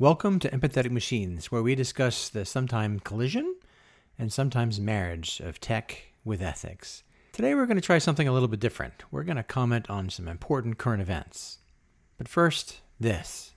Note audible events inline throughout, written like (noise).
Welcome to Empathetic Machines, where we discuss the sometimes collision and sometimes marriage of tech with ethics. Today we're going to try something a little bit different. We're going to comment on some important current events. But first, this.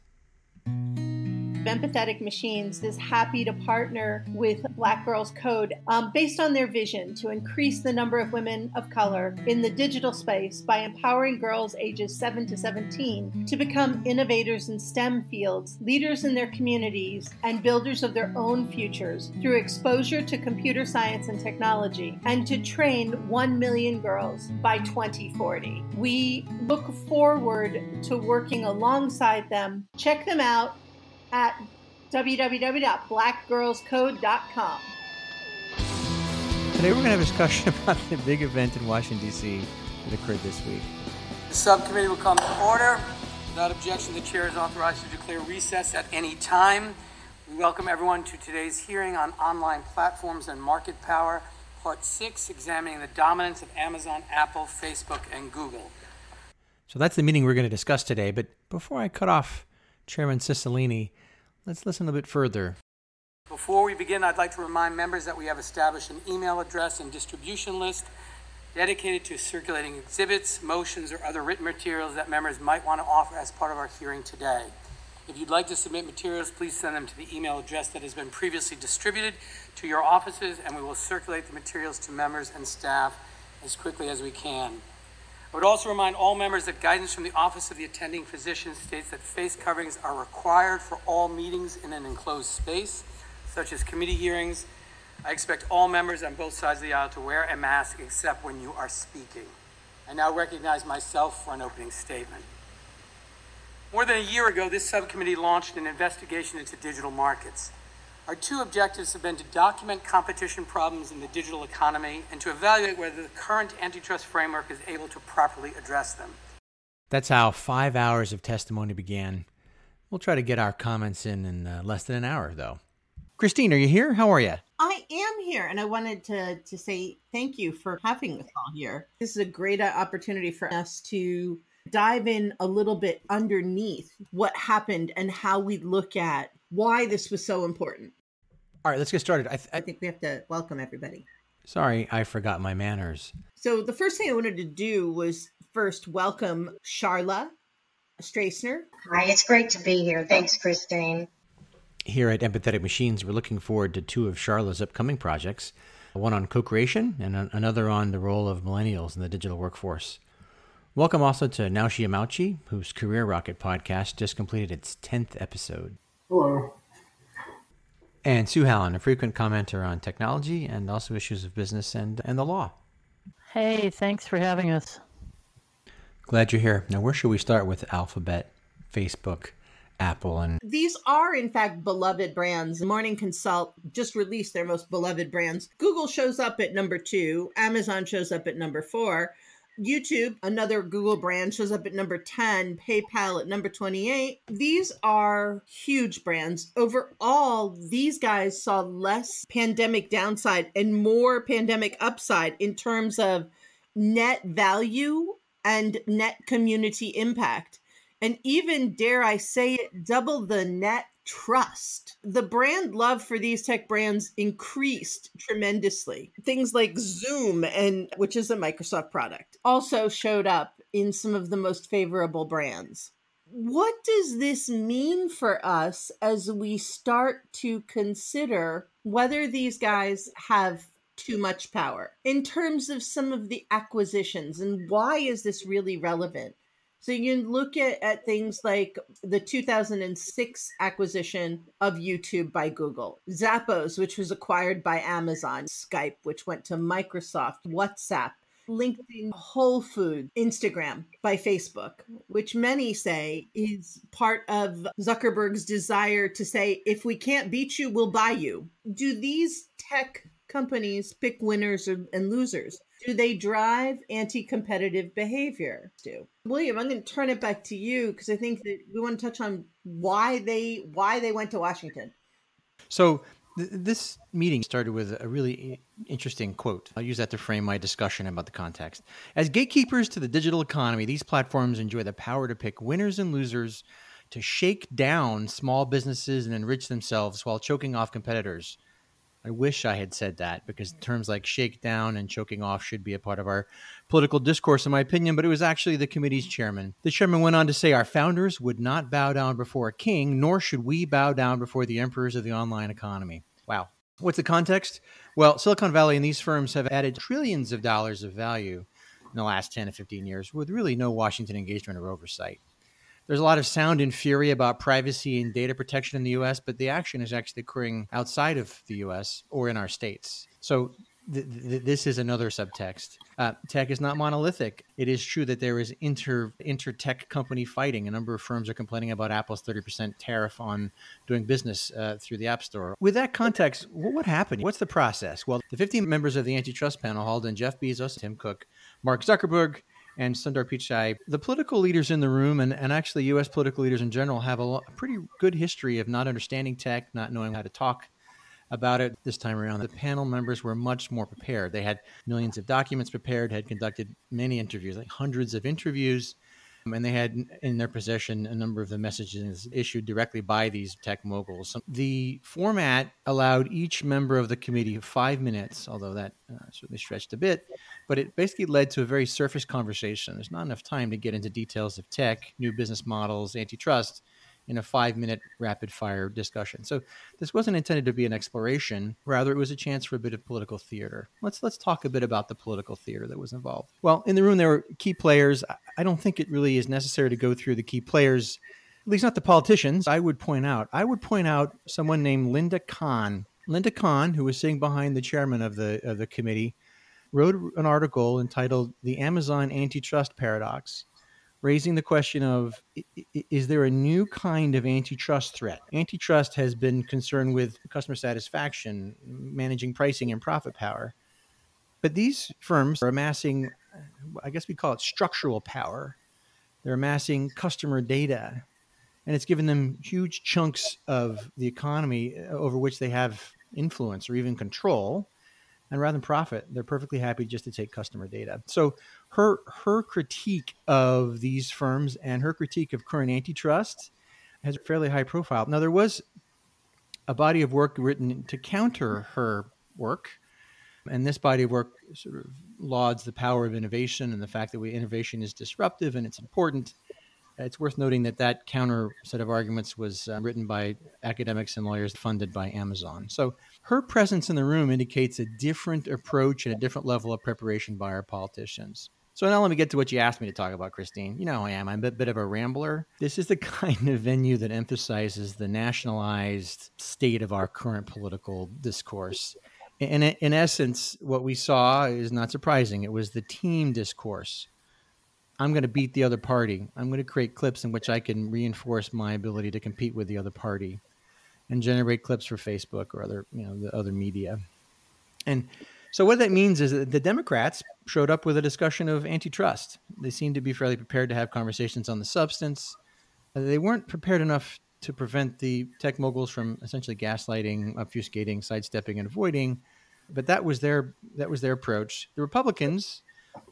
Empathetic Machines is happy to partner with Black Girls Code um, based on their vision to increase the number of women of color in the digital space by empowering girls ages 7 to 17 to become innovators in STEM fields, leaders in their communities, and builders of their own futures through exposure to computer science and technology, and to train 1 million girls by 2040. We look forward to working alongside them. Check them out at www.blackgirlscode.com. Today we're going to have a discussion (laughs) about the big event in Washington, D.C. that occurred this week. The subcommittee will come to order. Without objection, the chair is authorized to declare recess at any time. We welcome everyone to today's hearing on online platforms and market power, part six, examining the dominance of Amazon, Apple, Facebook, and Google. So that's the meeting we're going to discuss today. But before I cut off Chairman Cicilline, let's listen a bit further. Before we begin, I'd like to remind members that we have established an email address and distribution list dedicated to circulating exhibits, motions, or other written materials that members might want to offer as part of our hearing today. If you'd like to submit materials, please send them to the email address that has been previously distributed to your offices, and we will circulate the materials to members and staff as quickly as we can. I would also remind all members that guidance from the Office of the Attending Physician states that face coverings are required for all meetings in an enclosed space, such as committee hearings. I expect all members on both sides of the aisle to wear a mask except when you are speaking. I now recognize myself for an opening statement. More than a year ago, this subcommittee launched an investigation into digital markets. Our two objectives have been to document competition problems in the digital economy and to evaluate whether the current antitrust framework is able to properly address them. That's how five hours of testimony began. We'll try to get our comments in in uh, less than an hour, though. Cristene, are you here? How are you? I am here, and I wanted to to say thank you for having us all here. This is a great opportunity for us to dive in a little bit underneath what happened and how we look at why this was so important. All right, let's get started. I, th- I think we have to welcome everybody. Sorry, I forgot my manners. So the first thing I wanted to do was first welcome Charla Stracener. Hi, it's great to be here. Thanks, Cristene. Here at Empathetic Machines, we're looking forward to two of Charla's upcoming projects one on co creation and another on the role of millennials in the digital workforce. Welcome also to Naoshi Yamauchi, whose Career Rocket podcast just completed its 10th episode. Hello. And Sue Hallen, a frequent commenter on technology and also issues of business and, and the law. Hey, thanks for having us. Glad you're here. Now, where should we start with Alphabet, Facebook, Apple, and these are in fact beloved brands. Morning Consult just released their most beloved brands. Google shows up at number two. Amazon shows up at number four. YouTube, another Google brand, shows up at number 10, PayPal at number 28. These are huge brands. Overall, these guys saw less pandemic downside and more pandemic upside in terms of net value and net community impact. And even, dare I say it, double the net trust. The brand love for these tech brands increased tremendously. Things like Zoom and which is a Microsoft product also showed up in some of the most favorable brands. What does this mean for us as we start to consider whether these guys have too much power in terms of some of the acquisitions and why is this really relevant? So you look at, at things like the 2006 acquisition of YouTube by Google, Zappos, which was acquired by Amazon, Skype, which went to Microsoft, WhatsApp, LinkedIn, Whole Food, Instagram by Facebook, which many say is part of Zuckerberg's desire to say, if we can't beat you, we'll buy you. Do these tech companies pick winners and losers? Do they drive anti competitive behavior? Do William, I'm going to turn it back to you because I think that we want to touch on why they why they went to Washington. So th- this meeting started with a really interesting quote. I'll use that to frame my discussion about the context. As gatekeepers to the digital economy, these platforms enjoy the power to pick winners and losers to shake down small businesses and enrich themselves while choking off competitors. I wish I had said that because terms like shake down and choking off should be a part of our political discourse, in my opinion, but it was actually the committee's chairman. The chairman went on to say our founders would not bow down before a king, nor should we bow down before the emperors of the online economy. Wow. What's the context? Well, Silicon Valley and these firms have added trillions of dollars of value in the last 10 to 15 years with really no Washington engagement or oversight. There's a lot of sound and fury about privacy and data protection in the US, but the action is actually occurring outside of the US or in our states. So th- th- this is another subtext. Uh, tech is not monolithic. It is true that there is inter inter tech company fighting. A number of firms are complaining about Apple's 30% tariff on doing business uh, through the App Store. With that context, what happened? What's the process? Well, the 15 members of the antitrust panel hauled in Jeff Bezos, Tim Cook, Mark Zuckerberg, and Sundar Pichai, the political leaders in the room, and, and actually U.S. political leaders in general, have a, lo- a pretty good history of not understanding tech, not knowing how to talk about it this time around. The panel members were much more prepared. They had millions of documents prepared, had conducted many interviews, like hundreds of interviews, and they had in their possession a number of the messages issued directly by these tech moguls. The format allowed each member of the committee five minutes, although that uh, certainly stretched a bit, but it basically led to a very surface conversation. There's not enough time to get into details of tech, new business models, antitrust in a five minute rapid fire discussion. So this wasn't intended to be an exploration, rather it was a chance for a bit of political theater. Let's let's talk a bit about the political theater that was involved. Well, in the room there were key players. I don't think it really is necessary to go through the key players, at least not the politicians. I would point out. I would point out someone named Lina Khan. Lina Khan, who was sitting behind the chairman of the of the committee, wrote an article entitled "The Amazon Antitrust Paradox." Raising the question of is there a new kind of antitrust threat? Antitrust has been concerned with customer satisfaction, managing pricing, and profit power. But these firms are amassing, I guess we call it structural power. They're amassing customer data, and it's given them huge chunks of the economy uh, over which they have influence or even control and rather than profit, they're perfectly happy just to take customer data. So her her critique of these firms and her critique of current antitrust has a fairly high profile. Now there was a body of work written to counter her work, and this body of work sort of lauds the power of innovation and the fact that we innovation is disruptive and it's important. It's worth noting that that counter set of arguments was uh, written by academics and lawyers funded by Amazon. So her presence in the room indicates a different approach and a different level of preparation by our politicians. So now let me get to what you asked me to talk about, Cristene. You know I am. I'm a bit of a rambler. This is the (laughs) kind of venue that emphasizes the nationalized state of our current political discourse. And in essence, what we saw is not surprising. It was the team discourse I'm going to beat the other party. I'm going to create clips in which I can reinforce my ability to compete with the other party and generate clips for Facebook or other, you know, the other media. And so what that means is that the Democrats showed up with a discussion of antitrust. They seemed to be fairly prepared to have conversations on the substance. Uh, they weren't prepared enough to prevent the tech moguls from essentially gaslighting, obfuscating, sidestepping, and avoiding. But that was their that was their approach. The Republicans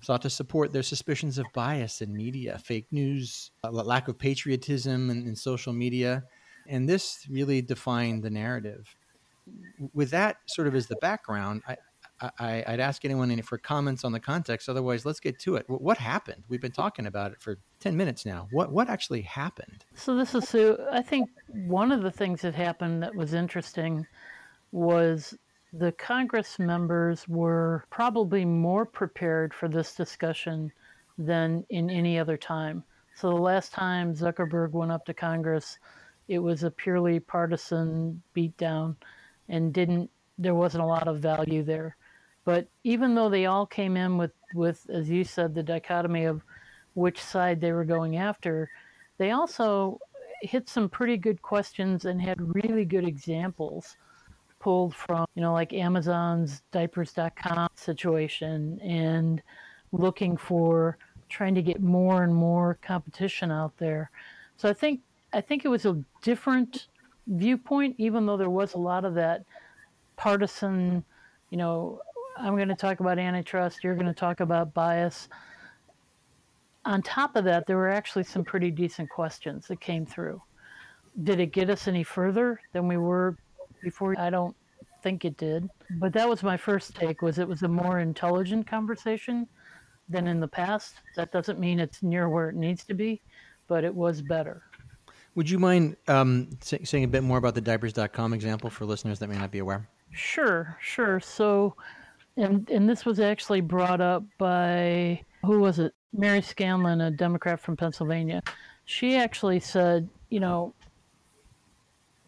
sought to support their suspicions of bias in media, fake news, uh, lack of patriotism in, in social media. And this really defined the narrative. With that sort of as the background, I, I, would ask anyone for comments on the context. Otherwise, let's get to it. What happened? We've been talking about it for 10 minutes now. What, what actually happened? So, this is Sue. I think one of the things that happened that was interesting was the Congress members were probably more prepared for this discussion than in any other time. So the last time Zuckerberg went up to Congress, it was a purely partisan beatdown and didn't there wasn't a lot of value there. But even though they all came in with, with as you said, the dichotomy of which side they were going after, they also hit some pretty good questions and had really good examples pulled from, you know, like Amazon's diapers.com situation and looking for trying to get more and more competition out there. So I think I think it was a different viewpoint, even though there was a lot of that partisan, you know, I'm going to talk about antitrust, you're going to talk about bias. on top of that, there were actually some pretty decent questions that came through. Did it get us any further than we were before? I don't think it did. But that was my first take was it was a more intelligent conversation than in the past. That doesn't mean it's near where it needs to be, but it was better. Would you mind um, say, saying a bit more about the diapers.com example for listeners that may not be aware? Sure, sure. So, and and this was actually brought up by who was it? Mary Scanlon, a Democrat from Pennsylvania. She actually said, you know,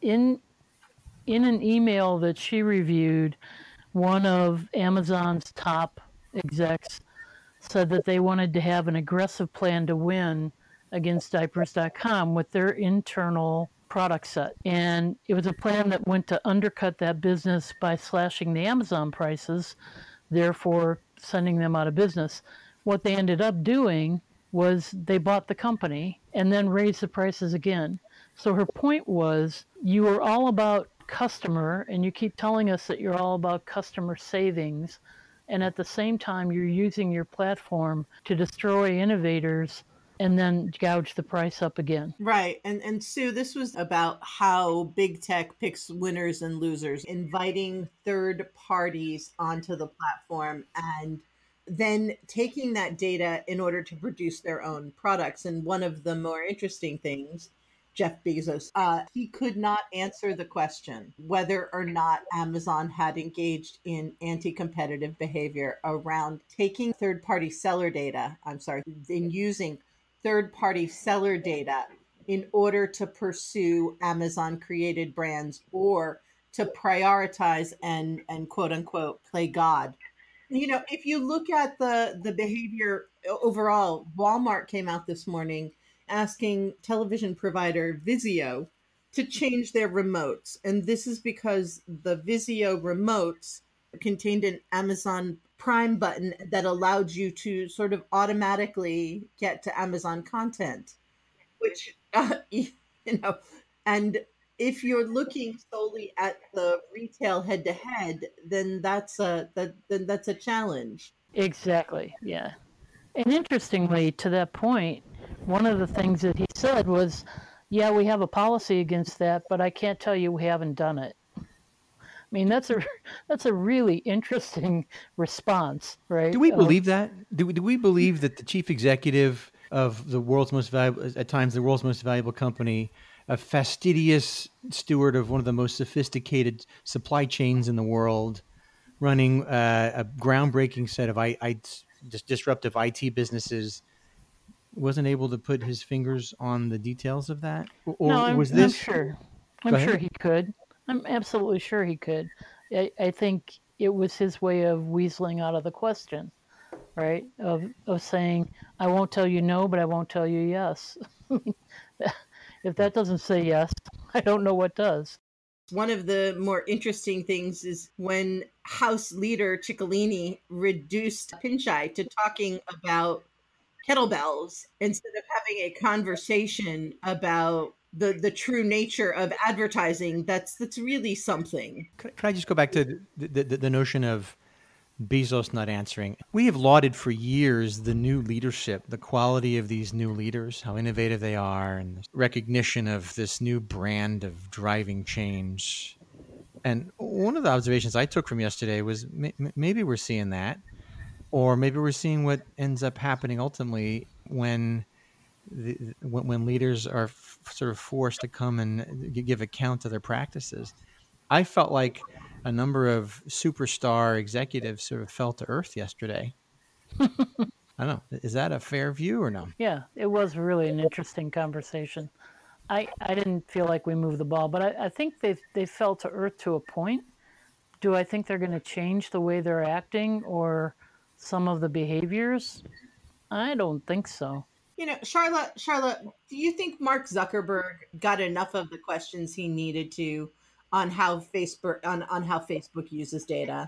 in in an email that she reviewed, one of Amazon's top execs said that they wanted to have an aggressive plan to win against diapers.com with their internal product set. And it was a plan that went to undercut that business by slashing the Amazon prices, therefore sending them out of business. What they ended up doing was they bought the company and then raised the prices again. So her point was you are all about customer and you keep telling us that you're all about customer savings and at the same time you're using your platform to destroy innovators and then gouge the price up again. Right. And and Sue, this was about how big tech picks winners and losers, inviting third parties onto the platform and then taking that data in order to produce their own products. And one of the more interesting things, Jeff Bezos, uh, he could not answer the question whether or not Amazon had engaged in anti competitive behavior around taking third party seller data, I'm sorry, in using third party seller data in order to pursue Amazon created brands or to prioritize and and quote unquote play God. You know, if you look at the the behavior overall, Walmart came out this morning asking television provider Vizio to change their remotes. And this is because the Vizio remotes contained an Amazon Prime button that allowed you to sort of automatically get to Amazon content, which, uh, (laughs) you know, and if you're looking solely at the retail head to head, then that's a that, then that's a challenge. Exactly. Yeah. And interestingly, to that point, one of the things that he said was, "Yeah, we have a policy against that, but I can't tell you we haven't done it." I mean, that's a (laughs) that's a really interesting response, right? Do we believe that? Do we, do we believe that the chief executive of the world's most valuable, at times the world's most valuable company, a fastidious steward of one of the most sophisticated supply chains in the world, running uh, a groundbreaking set of I, I just disruptive IT businesses, wasn't able to put his fingers on the details of that? Or no, I'm, was this? I'm sure. I'm sure he could. I'm absolutely sure he could. I, I think it was his way of weaseling out of the question, right? Of of saying, "I won't tell you no, but I won't tell you yes." (laughs) if that doesn't say yes, (laughs) I don't know what does. One of the more interesting things is when House Leader Cicilline reduced Pichai to talking about kettlebells instead of having a conversation about the the true nature of advertising that's that's really something. Can, can i just go back to the, the, the notion of bezos not answering? We have lauded for years the new leadership the quality of these new leaders how innovative they are and recognition of this new brand of driving change. And one of the observations i took from yesterday was maybe we're seeing that or maybe we're seeing what ends up happening ultimately when the, when, when leaders are f- sort of forced to come and give account of their practices. I felt like a number of superstar executives sort of fell to earth yesterday. (laughs) I don't know. Is that a fair view or no? Yeah, it was really an interesting conversation. I, I didn't feel like we moved the ball, but I, I think they they fell to earth to a point. Do I think they're going to change the way they're acting or some of the behaviors? I don't think so. You know, Charlotte, Charlotte, do you think Mark Zuckerberg got enough of the questions he needed to on how Facebook on, on how Facebook uses data?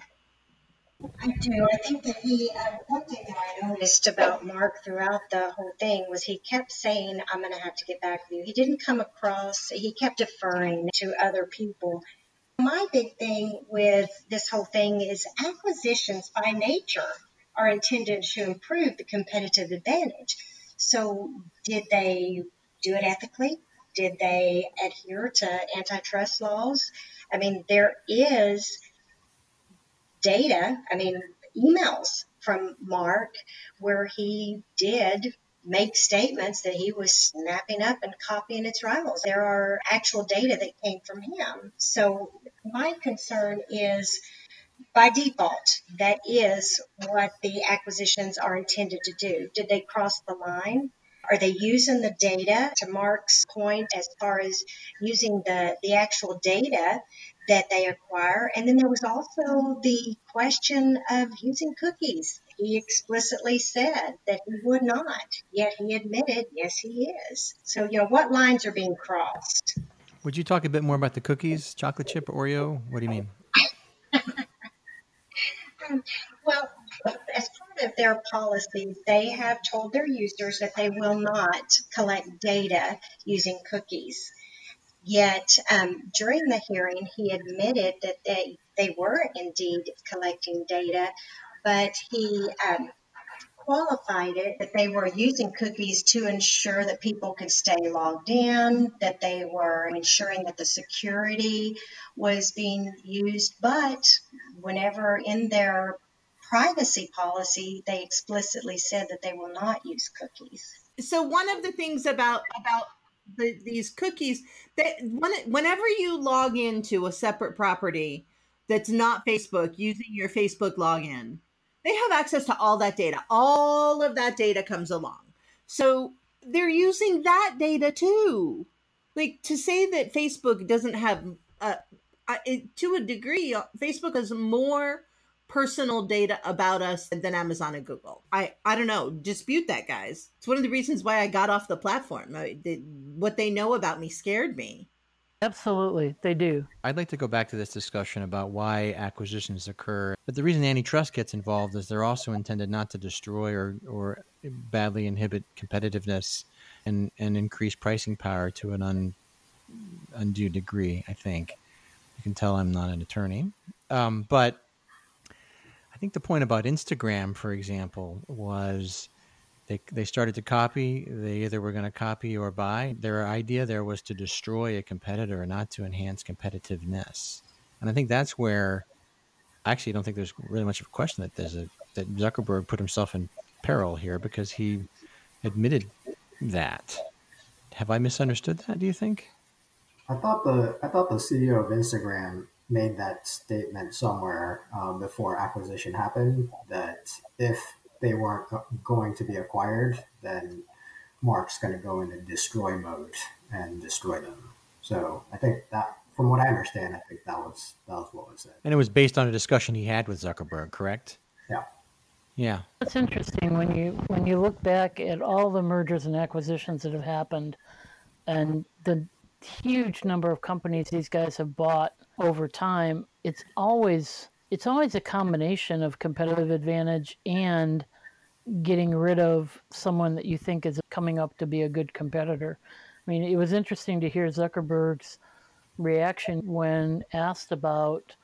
I do. I think that he, uh, one thing that I noticed about Mark throughout the whole thing was he kept saying, I'm going to have to get back with you. He didn't come across, he kept deferring to other people. My big thing with this whole thing is acquisitions by nature are intended to improve the competitive advantage. So, did they do it ethically? Did they adhere to antitrust laws? I mean, there is data, I mean, emails from Mark where he did make statements that he was snapping up and copying its rivals. There are actual data that came from him. So my concern is by default, that is what the acquisitions are intended to do. Did they cross the line? Are they using the data to Mark's point as far as using the, the actual data that they acquire? And then there was also the question of using cookies. He explicitly said that he would not, yet he admitted, yes, he is. So, you know, what lines are being crossed? Would you talk a bit more about the cookies, chocolate chip, Oreo? What do you mean? Um, well, as part of their policy, they have told their users that they will not collect data using cookies. Yet um, during the hearing, he admitted that they, they were indeed collecting data, but he um, qualified it that they were using cookies to ensure that people could stay logged in, that they were ensuring that the security was being used. But whenever in their privacy policy, they explicitly said that they will not use cookies. So one of the things about about the, these cookies that when, whenever you log into a separate property that's not Facebook using your Facebook login, they have access to all that data. All of that data comes along. So they're using that data too. Like to say that Facebook doesn't have, uh, to a degree, uh, Facebook has more personal data about us than Amazon and Google. I I don't know. Dispute that, guys. It's one of the reasons why I got off the platform. I, the, what they know about me scared me. Absolutely, they do. I'd like to go back to this discussion about why acquisitions occur. But the reason antitrust gets involved is they're also intended not to destroy or, or badly inhibit competitiveness and, and increase pricing power to an un, undue degree, I think. You can tell I'm not an attorney. Um, but I think the point about Instagram, for example, was they, they started to copy. They either were going to copy or buy. Their idea there was to destroy a competitor, not to enhance competitiveness. And I think that's where, actually, I don't think there's really much of a question that there's a that Zuckerberg put himself in peril here because he admitted that. Have I misunderstood that? Do you think? I thought the I thought the CEO of Instagram made that statement somewhere um, before acquisition happened that if they weren't going to be acquired, then Mark's going to go into destroy mode and destroy them. So I think that, from what I understand, I think that was that was what was said. And it was based on a discussion he had with Zuckerberg, correct? Yeah. Yeah. It's interesting when you when you look back at all the mergers and acquisitions that have happened, and the huge number of companies these guys have bought over time, it's always it's always a combination of competitive advantage and getting rid of someone that you think is coming up to be a good competitor. I mean, it was interesting to hear Zuckerberg's reaction when asked about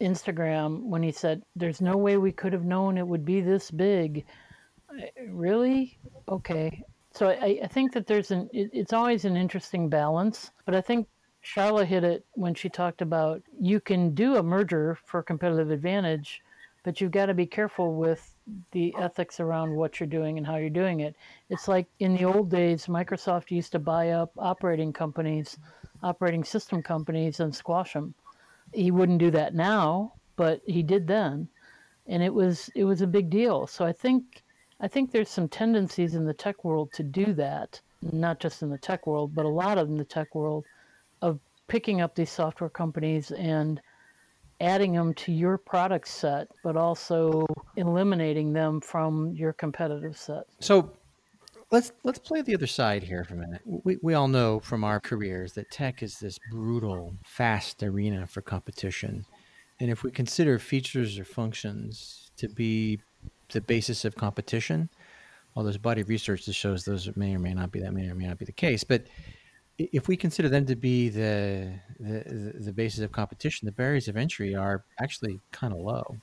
Instagram when he said, There's no way we could have known it would be this big. Really? Okay. So I, I think that there's an, it, it's always an interesting balance, but I think Charla hit it when she talked about you can do a merger for competitive advantage, but you've got to be careful with the ethics around what you're doing and how you're doing it. It's like in the old days, Microsoft used to buy up operating companies, operating system companies, and squash them. He wouldn't do that now, but he did then, and it was it was a big deal. So I think I think there's some tendencies in the tech world to do that, not just in the tech world, but a lot of in the tech world of picking up these software companies and adding them to your product set, but also eliminating them from your competitive set. So let's let's play the other side here for a minute. We we all know from our careers that tech is this brutal, fast arena for competition. And if we consider features or functions to be the basis of competition, well, there's body of research that shows those may or may not be that may or may not be the case. But if we consider them to be the, the the basis of competition, the barriers of entry are actually kind of low.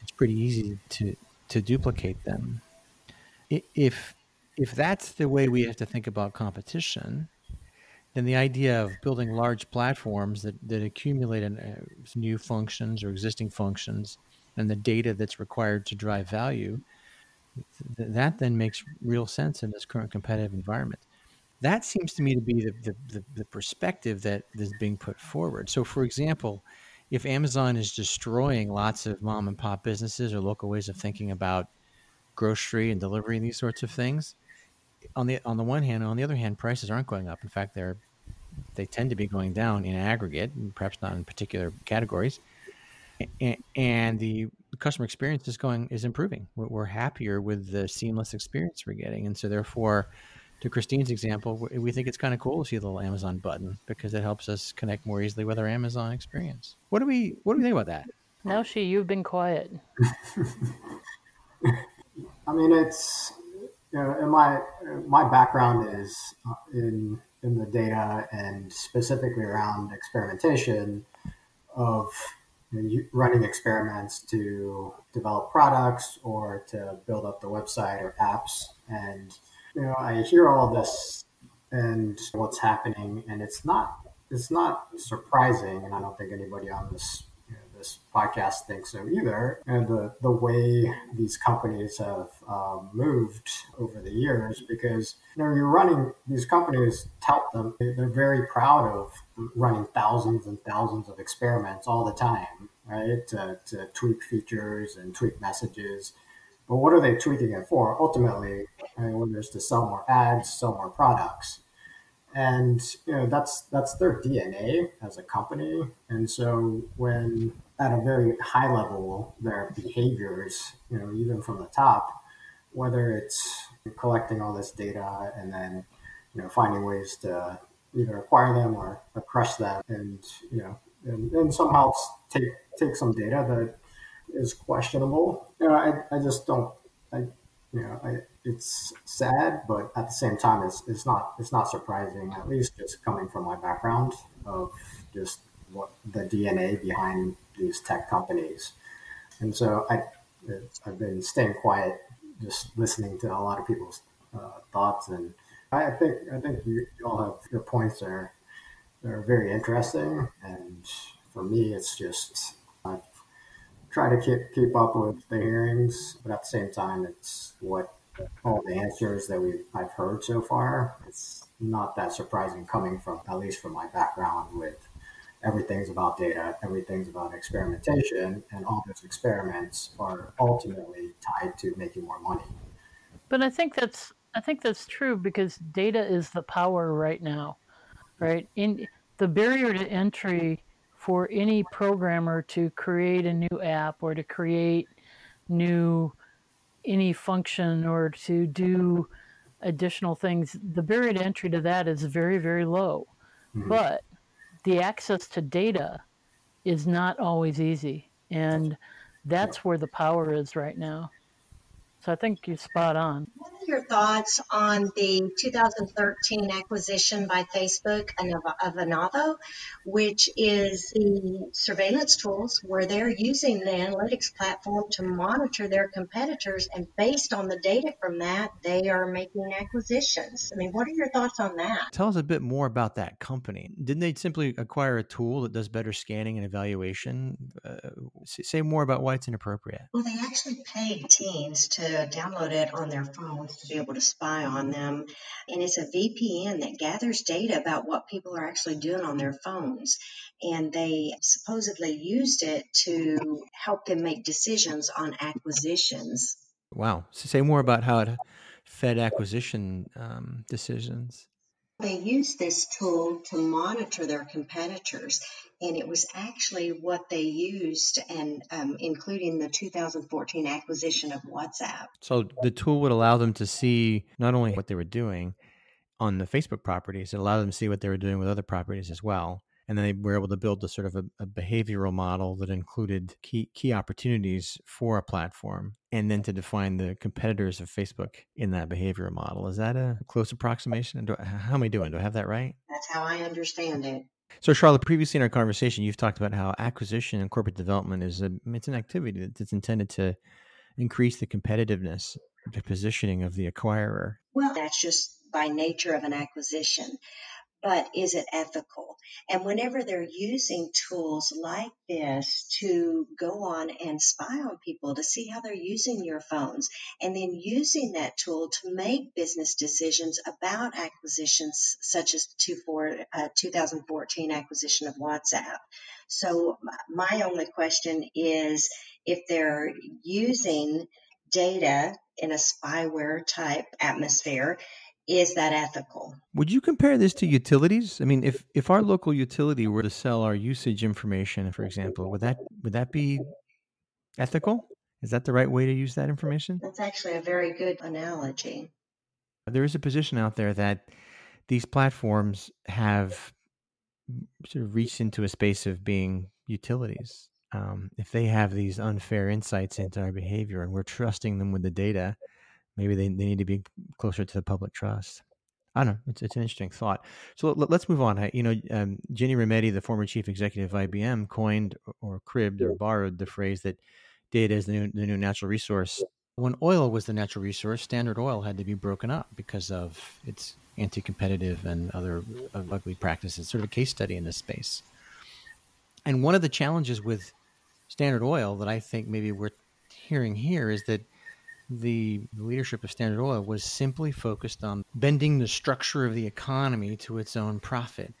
It's pretty easy to to duplicate them. If if that's the way we have to think about competition, then the idea of building large platforms that, that accumulate in, uh, new functions or existing functions and the data that's required to drive value, th- that then makes real sense in this current competitive environment. That seems to me to be the, the, the, the perspective that is being put forward. So, for example, if Amazon is destroying lots of mom and pop businesses or local ways of thinking about grocery and delivery and these sorts of things, on the on the one hand, on the other hand, prices aren't going up. In fact, they're they tend to be going down in aggregate, perhaps not in particular categories. And, and the customer experience is going is improving. We're, we're happier with the seamless experience we're getting, and so therefore, to Cristene's example, we think it's kind of cool to see the little Amazon button because it helps us connect more easily with our Amazon experience. What do we What do we think about that? Naoshi, you've been quiet. (laughs) I mean, it's you know, in my my background is uh, in in the data and specifically around experimentation of you know, running experiments to develop products or to build up the website or apps. And you know, I hear all this and what's happening, and it's not it's not surprising, and I don't think anybody on this this podcast thinks so either. And the, the way these companies have um, moved over the years, because you know, you're running these companies, tout them, they're very proud of running thousands and thousands of experiments all the time, right? To, to tweak features and tweak messages. But what are they tweaking it for? Ultimately, I mean, whether it's to sell more ads, sell more products and you know that's that's their DNA as a company. And so when at a very high level, their behaviors, you know, even from the top, whether it's collecting all this data and then you know finding ways to either acquire them or, or crush them, and you know, and, and somehow take take some data that is questionable. You know, I, I just don't. I you know, I, it's sad, but at the same time, it's it's not it's not surprising. At least just coming from my background of just what the DNA behind these tech companies, and so I I've been staying quiet, just listening to a lot of people's uh, thoughts, and I think I think you, all have your points are very interesting, and for me, it's just I've try to keep keep up with the hearings, but at the same time, it's what all the answers that we I've heard so far. It's not that surprising coming from at least from my background with everything's about data, everything's about experimentation, and all those experiments are ultimately tied to making more money. But I think that's I think that's true because data is the power right now, right? In the barrier to entry for any programmer to create a new app or to create new any function or to do additional things the barrier to entry to that is very very low mm-hmm. but the access to data is not always easy and that's where the power is right now so I think you're spot on. Your thoughts on the 2013 acquisition by Facebook of Onavo, which is the surveillance tools where they're using the analytics platform to monitor their competitors, and based on the data from that, they are making acquisitions. I mean, what are your thoughts on that? Tell us a bit more about that company. Didn't they simply acquire a tool that does better scanning and evaluation? Uh, say more about why it's inappropriate. Well, they actually paid teens to download it on their phones to be able to spy on them. And it's a VPN that gathers data about what people are actually doing on their phones. And they supposedly used it to help them make decisions on acquisitions. Wow. So say more about how it fed acquisition um, decisions. They use this tool to monitor their competitors, and it was actually what they used, and um, including the 2014 acquisition of WhatsApp. So the tool would allow them to see not only what they were doing on the Facebook properties, it allowed them to see what they were doing with other properties as well. And then they were able to build a sort of a, a, behavioral model that included key key opportunities for a platform and then to define the competitors of facebook in that behavioral model. Is that a close approximation? Do, how am i doing? Do i have that right? That's how i understand it so charlotte previously in our conversation you've talked about how acquisition and corporate development is a it's an activity that's intended to increase the competitiveness the positioning of the acquirer. Well, that's just by nature of an acquisition but is it ethical? And whenever they're using tools like this to go on and spy on people to see how they're using your phones, and then using that tool to make business decisions about acquisitions, such as the uh, 2014 acquisition of WhatsApp. So, my only question is if they're using data in a spyware type atmosphere is that ethical? Would you compare this to utilities? I mean, if if our local utility were to sell our usage information, for example, would that would that be ethical? Is that the right way to use that information? That's actually a very good analogy. There is a position out there that these platforms have sort of reached into a space of being utilities. Um, if they have these unfair insights into our behavior and we're trusting them with the data, maybe they, they need to be closer to the public trust. I don't know. It's, it's an interesting thought. So let, us move on. You know, um, Ginni Rometty, the former chief executive of IBM, coined or cribbed or borrowed the phrase that data is the new, the new natural resource. When oil was the natural resource, Standard Oil had to be broken up because of its anti-competitive and other ugly practices. Sort of a case study in this space. And one of the challenges with Standard Oil that I think maybe we're hearing here is that the leadership of Standard Oil was simply focused on bending the structure of the economy to its own profit.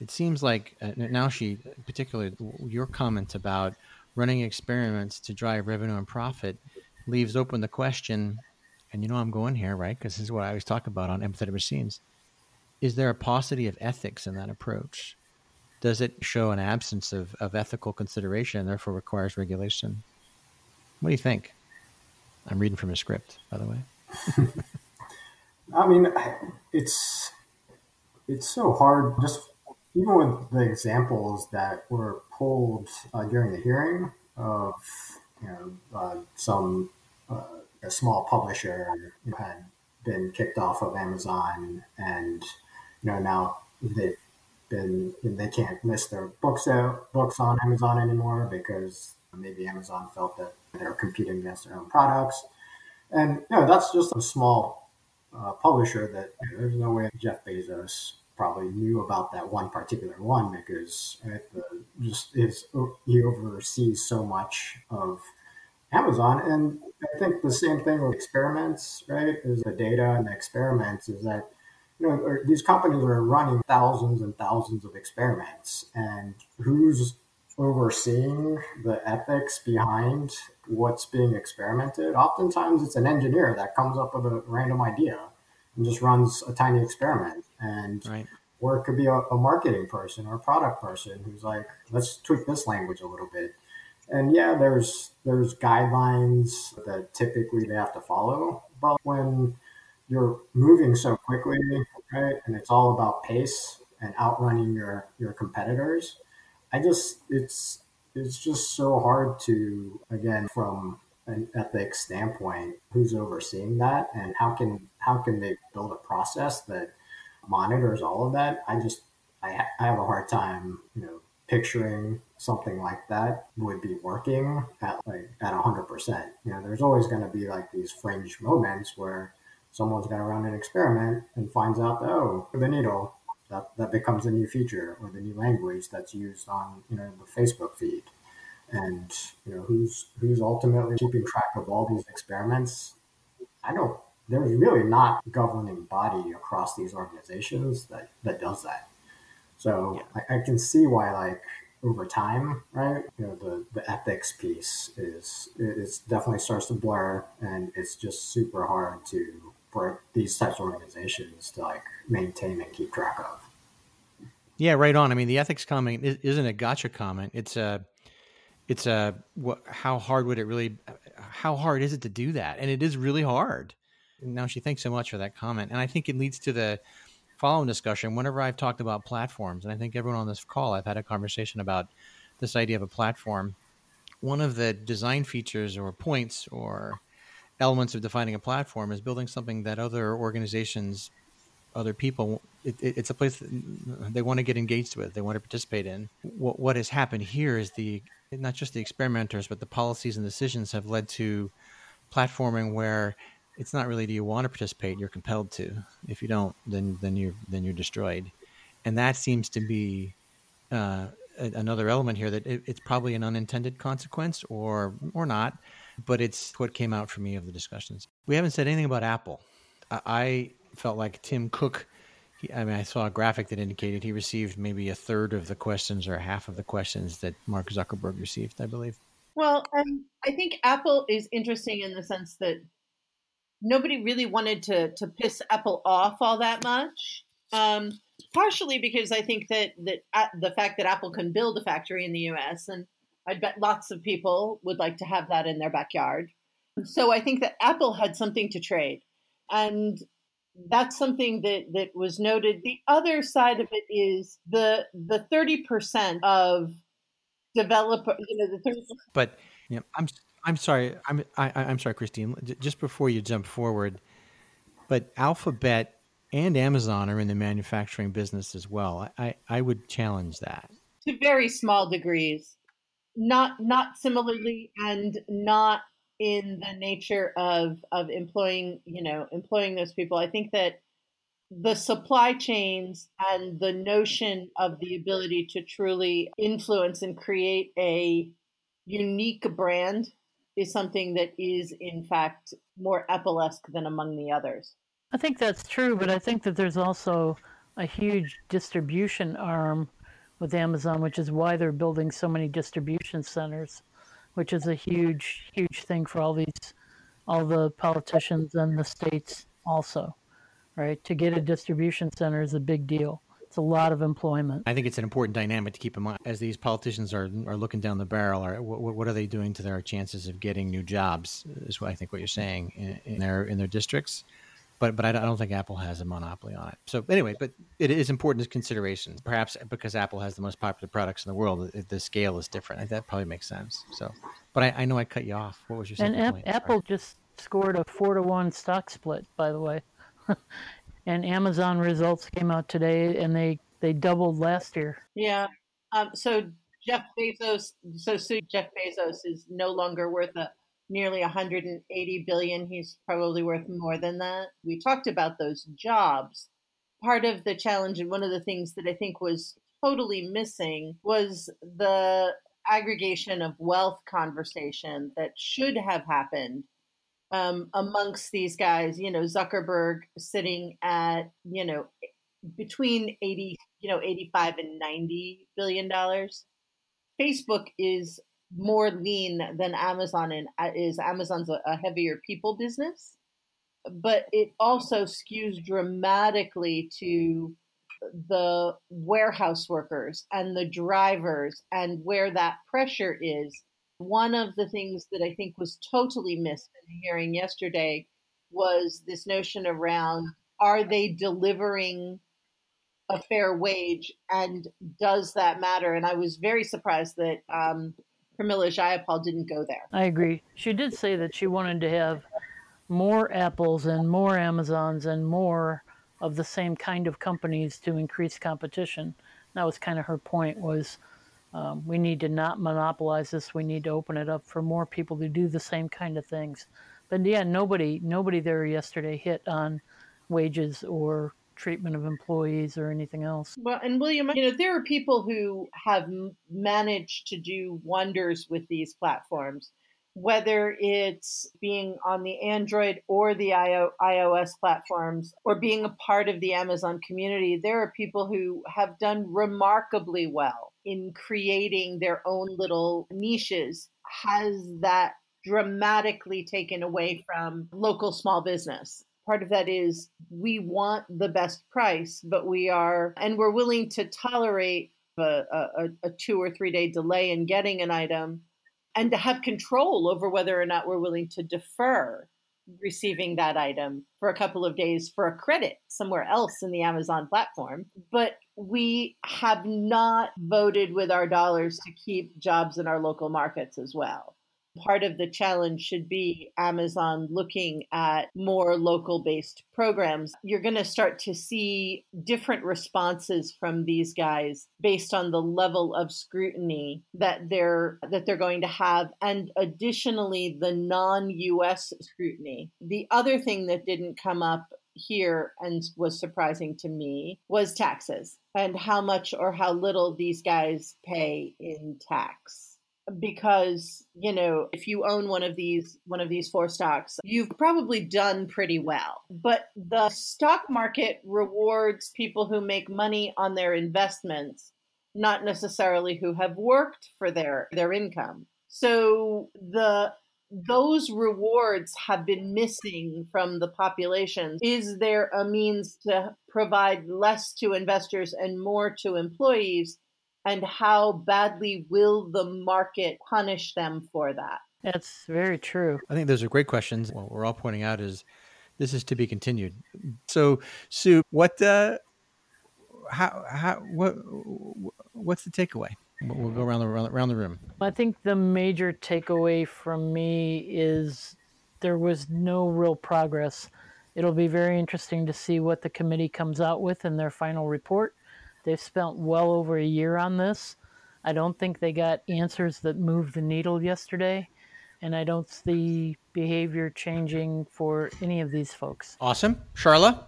It seems like uh, Naoshi, particularly your comment about running experiments to drive revenue and profit, leaves open the question, and you know I'm going here, right? Because this is what I always talk about on empathetic machines. Is there a paucity of ethics in that approach? Does it show an absence of, of ethical consideration and therefore requires regulation? What do you think? I'm reading from a script, by the way. (laughs) I mean, it's it's so hard. Just even with the examples that were pulled uh, during the hearing of you know uh, some uh, a small publisher who had been kicked off of Amazon, and you know now they've been they can't list their books out books on Amazon anymore because maybe Amazon felt that they're competing against their own products. And you know, that's just a small uh, publisher that you know, there's no way Jeff Bezos probably knew about that one particular one because right, the, just his he oversees so much of Amazon. And I think the same thing with experiments, right? Is the data and the experiments is that you know these companies are running thousands and thousands of experiments, and who's overseeing the ethics behind what's being experimented. Oftentimes, it's an engineer that comes up with a random idea and just runs a tiny experiment. And right. or it could be a, a marketing person or a product person who's like, let's tweak this language a little bit. And yeah, there's there's guidelines that typically they have to follow, but when you're moving so quickly, right, and it's all about pace and outrunning your your competitors, I just it's it's just so hard to again from an ethics standpoint who's overseeing that and how can how can they build a process that monitors all of that? I just i, I have a hard time you know picturing something like that would be working at like at 100% you know there's always going to be like these fringe moments where someone's going to run an experiment and finds out oh the needle that, that becomes a new feature or the new language that's used on you know the Facebook feed. And you know who's who's ultimately keeping track of all these experiments. I don't. There's really not governing body across these organizations that that does that. So yeah. I, I can see why like over time, right? You know, the, the ethics piece is it definitely starts to blur and it's just super hard to for these types of organizations to like maintain and keep track of. Yeah, right on. I mean, the ethics comment isn't a gotcha comment. It's a, it's a what? How hard would it really? How hard is it to do that? And it is really hard. Naoshi thanks so much for that comment, and I think it leads to the following discussion. Whenever I've talked about platforms, and I think everyone on this call, I've had a conversation about this idea of a platform. One of the design features or points or elements of defining a platform is building something that other organizations, other people, it, it, it's a place they want to get engaged with, they want to participate in. What, what has happened here is the not just the experimenters, but the policies and decisions have led to platforming where it's not really do you want to participate? You're compelled to. If you don't, then then you're then you're destroyed, and that seems to be uh, another element here that it, it's probably an unintended consequence or or not, but it's what came out for me of the discussions. We haven't said anything about Apple. I felt like Tim Cook. He, I mean, I saw a graphic that indicated he received maybe a third of the questions or half of the questions that Mark Zuckerberg received. I believe. Well, um, I think Apple is interesting in the sense that nobody really wanted to to piss Apple off all that much. Um, partially because I think that that uh, the fact that Apple can build a factory in the U.S. and I bet lots of people would like to have that in their backyard. So I think that Apple had something to trade, and that's something that that was noted. The other side of it is the the thirty percent of developer, you know, the thirty. But yeah, I'm I'm sorry. I'm I, am i am sorry, Cristene. Just before you jump forward, but Alphabet and Amazon are in the manufacturing business as well. I, I would challenge that to very small degrees, not not similarly, and not in the nature of of employing you know employing those people. I think that the supply chains and the notion of the ability to truly influence and create a unique brand is something that is in fact more Apple-esque than among the others. I think that's true, but I think that there's also a huge distribution arm with Amazon, which is why they're building so many distribution centers, which is a huge, huge thing for all these, all the politicians and the states also, right? To get a distribution center is a big deal. It's a lot of employment. I think it's an important dynamic to keep in mind as these politicians are are looking down the barrel. Are what, what are they doing to their chances of getting new jobs? Is what I think what you're saying in, in their in their districts. But but I don't think Apple has a monopoly on it. So anyway, but it is important as consideration. Perhaps because Apple has the most popular products in the world, the scale is different. That probably makes sense. So, but I, I know I cut you off. What was your second and point? Apple just scored a four to one stock split, by the way. (laughs) and Amazon results came out today, and they they doubled last year. Yeah. Um, so Jeff Bezos, so Jeff Bezos is no longer worth a nearly 180 billion. He's probably worth more than that. We talked about those jobs. Part of the challenge, and one of the things that I think was totally missing, was the aggregation of wealth conversation that should have happened um, amongst these guys, you know, Zuckerberg sitting at, you know, between 80, you know, 85 and 90 billion dollars. Facebook is more lean than Amazon and uh, is Amazon's a, a heavier people business, but it also skews dramatically to the warehouse workers and the drivers and where that pressure is one of the things that I think was totally missed in the hearing yesterday was this notion around are they delivering a fair wage and does that matter? And I was very surprised that um, Pramila Jayapal didn't go there. I agree. She did say that she wanted to have more Apples and more Amazons and more of the same kind of companies to increase competition. That was kind of her point was um, we need to not monopolize this. We need to open it up for more people to do the same kind of things. But yeah, nobody nobody there yesterday hit on wages or treatment of employees or anything else. Well, and William, you know, there are people who have managed to do wonders with these platforms, whether it's being on the Android or the iOS platforms or being a part of the Amazon community. There are people who have done remarkably well in creating their own little niches has that dramatically taken away from local small business. Part of that is we want the best price, but we are, and we're willing to tolerate a, a, a two or three day delay in getting an item and to have control over whether or not we're willing to defer receiving that item for a couple of days for a credit somewhere else in the Amazon platform. But we have not voted with our dollars to keep jobs in our local markets as well. Part of the challenge should be Amazon looking at more local based programs. You're going to start to see different responses from these guys based on the level of scrutiny that they're that they're going to have and additionally the non-US scrutiny. The other thing that didn't come up here and was surprising to me was taxes and how much or how little these guys pay in tax because you know if you own one of these one of these four stocks you've probably done pretty well but the stock market rewards people who make money on their investments not necessarily who have worked for their their income so the those rewards have been missing from the population. Is there a means to provide less to investors and more to employees? And how badly will the market punish them for that? That's very true. I think those are great questions. What we're all pointing out is this is to be continued. So, Sue, what, uh, how, how, what, what's the takeaway? We'll go around the around the room. I think the major takeaway from me is there was no real progress. It'll be very interesting to see what the committee comes out with in their final report. They've spent well over a year on this. I don't think they got answers that moved the needle yesterday, and I don't see behavior changing for any of these folks. Awesome. Charla?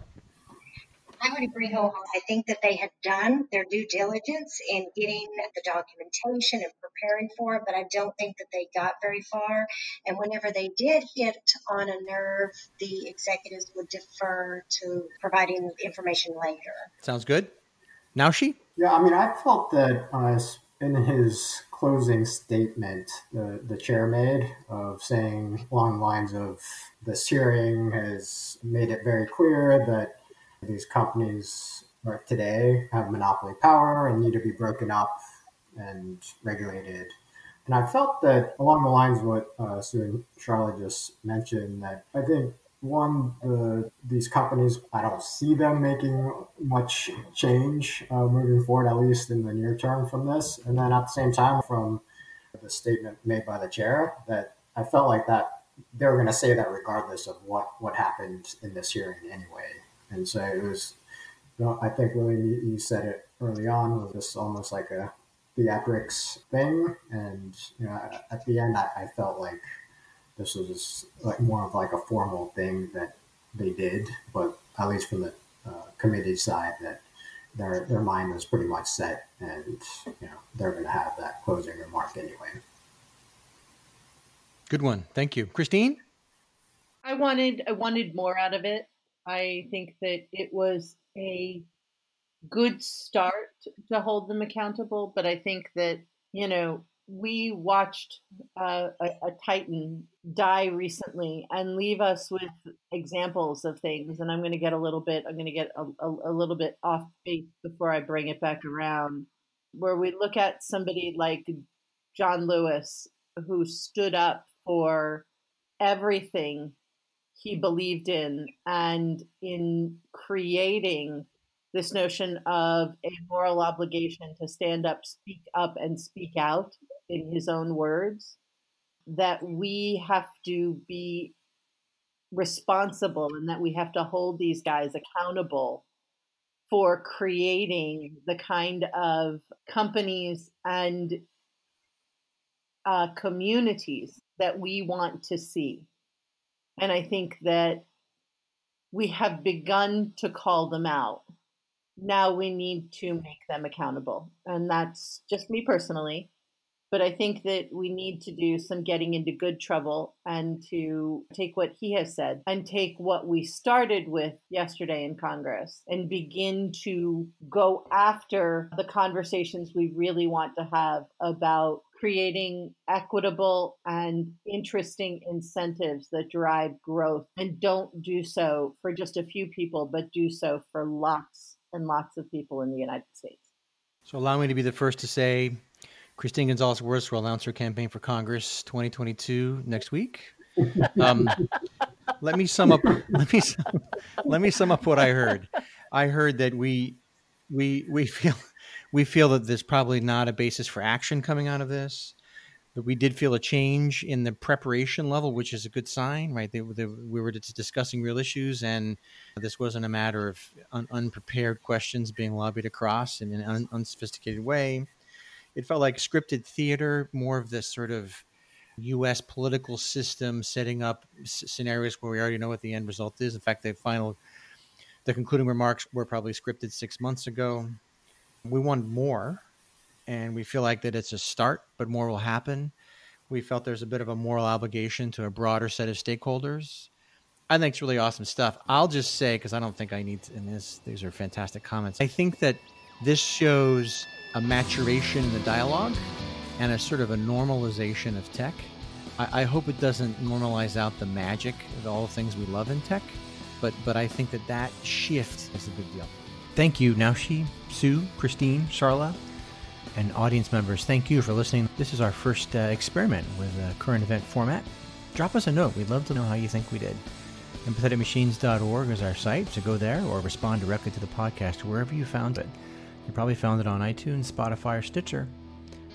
I would agree wholeheartedly. I think that they had done their due diligence in getting the documentation and preparing for it, but I don't think that they got very far. And whenever they did hit on a nerve, the executives would defer to providing information later. Sounds good. Naoshi? Yeah, I mean, I felt that uh, in his closing statement, the, the chair made of saying along lines of this hearing has made it very clear that these companies today have monopoly power and need to be broken up and regulated. And I felt that along the lines of what uh, Sue and Charlotte just mentioned, that I think one, the, these companies, I don't see them making much change uh, moving forward, at least in the near term from this. And then at the same time, from the statement made by the chair, that I felt like that they were going to say that regardless of what, what happened in this hearing anyway. And so it was, you know, I think, William, you, you said it early on, was this almost like a theatrics thing. And, you know, at the end, I, I felt like this was like more of like a formal thing that they did, but at least from the uh, committee side, that their their mind was pretty much set, and you know they're going to have that closing remark anyway. Good one, thank you, Cristene. I wanted I wanted more out of it. I think that it was a good start to hold them accountable, but I think that you know we watched uh, a, a, titan die recently and leave us with examples of things and i'm going to get a little bit i'm going to get a, a, a, little bit off base before i bring it back around where we look at somebody like john lewis who stood up for everything he believed in and in creating this notion of a moral obligation to stand up, speak up, and speak out in his own words, that we have to be responsible and that we have to hold these guys accountable for creating the kind of companies and uh, communities that we want to see. And I think that we have begun to call them out. Now we need to make them accountable. And that's just me personally but I think that we need to do some getting into good trouble and to take what he has said and take what we started with yesterday in Congress and begin to go after the conversations we really want to have about creating equitable and interesting incentives that drive growth and don't do so for just a few people, but do so for lots and lots of people in the United States. So, allow me to be the first to say Cristene Gonzalez Wertz will announce her campaign for Congress 2022 next week. (laughs) Um, let me sum up. (laughs) Let me let me sum up what I heard. I heard that we we we feel we feel that there's probably not a basis for action coming out of this. But we did feel a change in the preparation level, which is a good sign, right? They, they, we were discussing real issues, and this wasn't a matter of un, unprepared questions being lobbied across in an un, unsophisticated way. It felt like scripted theater, more of this sort of U.S. political system setting up s- scenarios where we already know what the end result is. In fact, the final, the concluding remarks were probably scripted six months ago. We want more, and we feel like that it's a start, but more will happen. We felt there's a bit of a moral obligation to a broader set of stakeholders. I think it's really awesome stuff. I'll just say because I don't think I need to, and this these are fantastic comments. I think that this shows a maturation in the dialogue and a sort of a normalization of tech. I, I hope it doesn't normalize out the magic of all the things we love in tech, but but I think that that shift is a big deal. Thank you, Naoshi, Sue, Cristene, Charla, and audience members. Thank you for listening. This is our first uh, experiment with a current event format. Drop us a note. We'd love to know how you think we did. Empatheticmachines.org is our site, so go there or respond directly to the podcast wherever you found it. You probably found it on iTunes, Spotify, or Stitcher.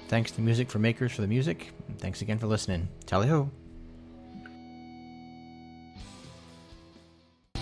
Thanks to Music for Makers for the music. Thanks again for listening. Tally ho!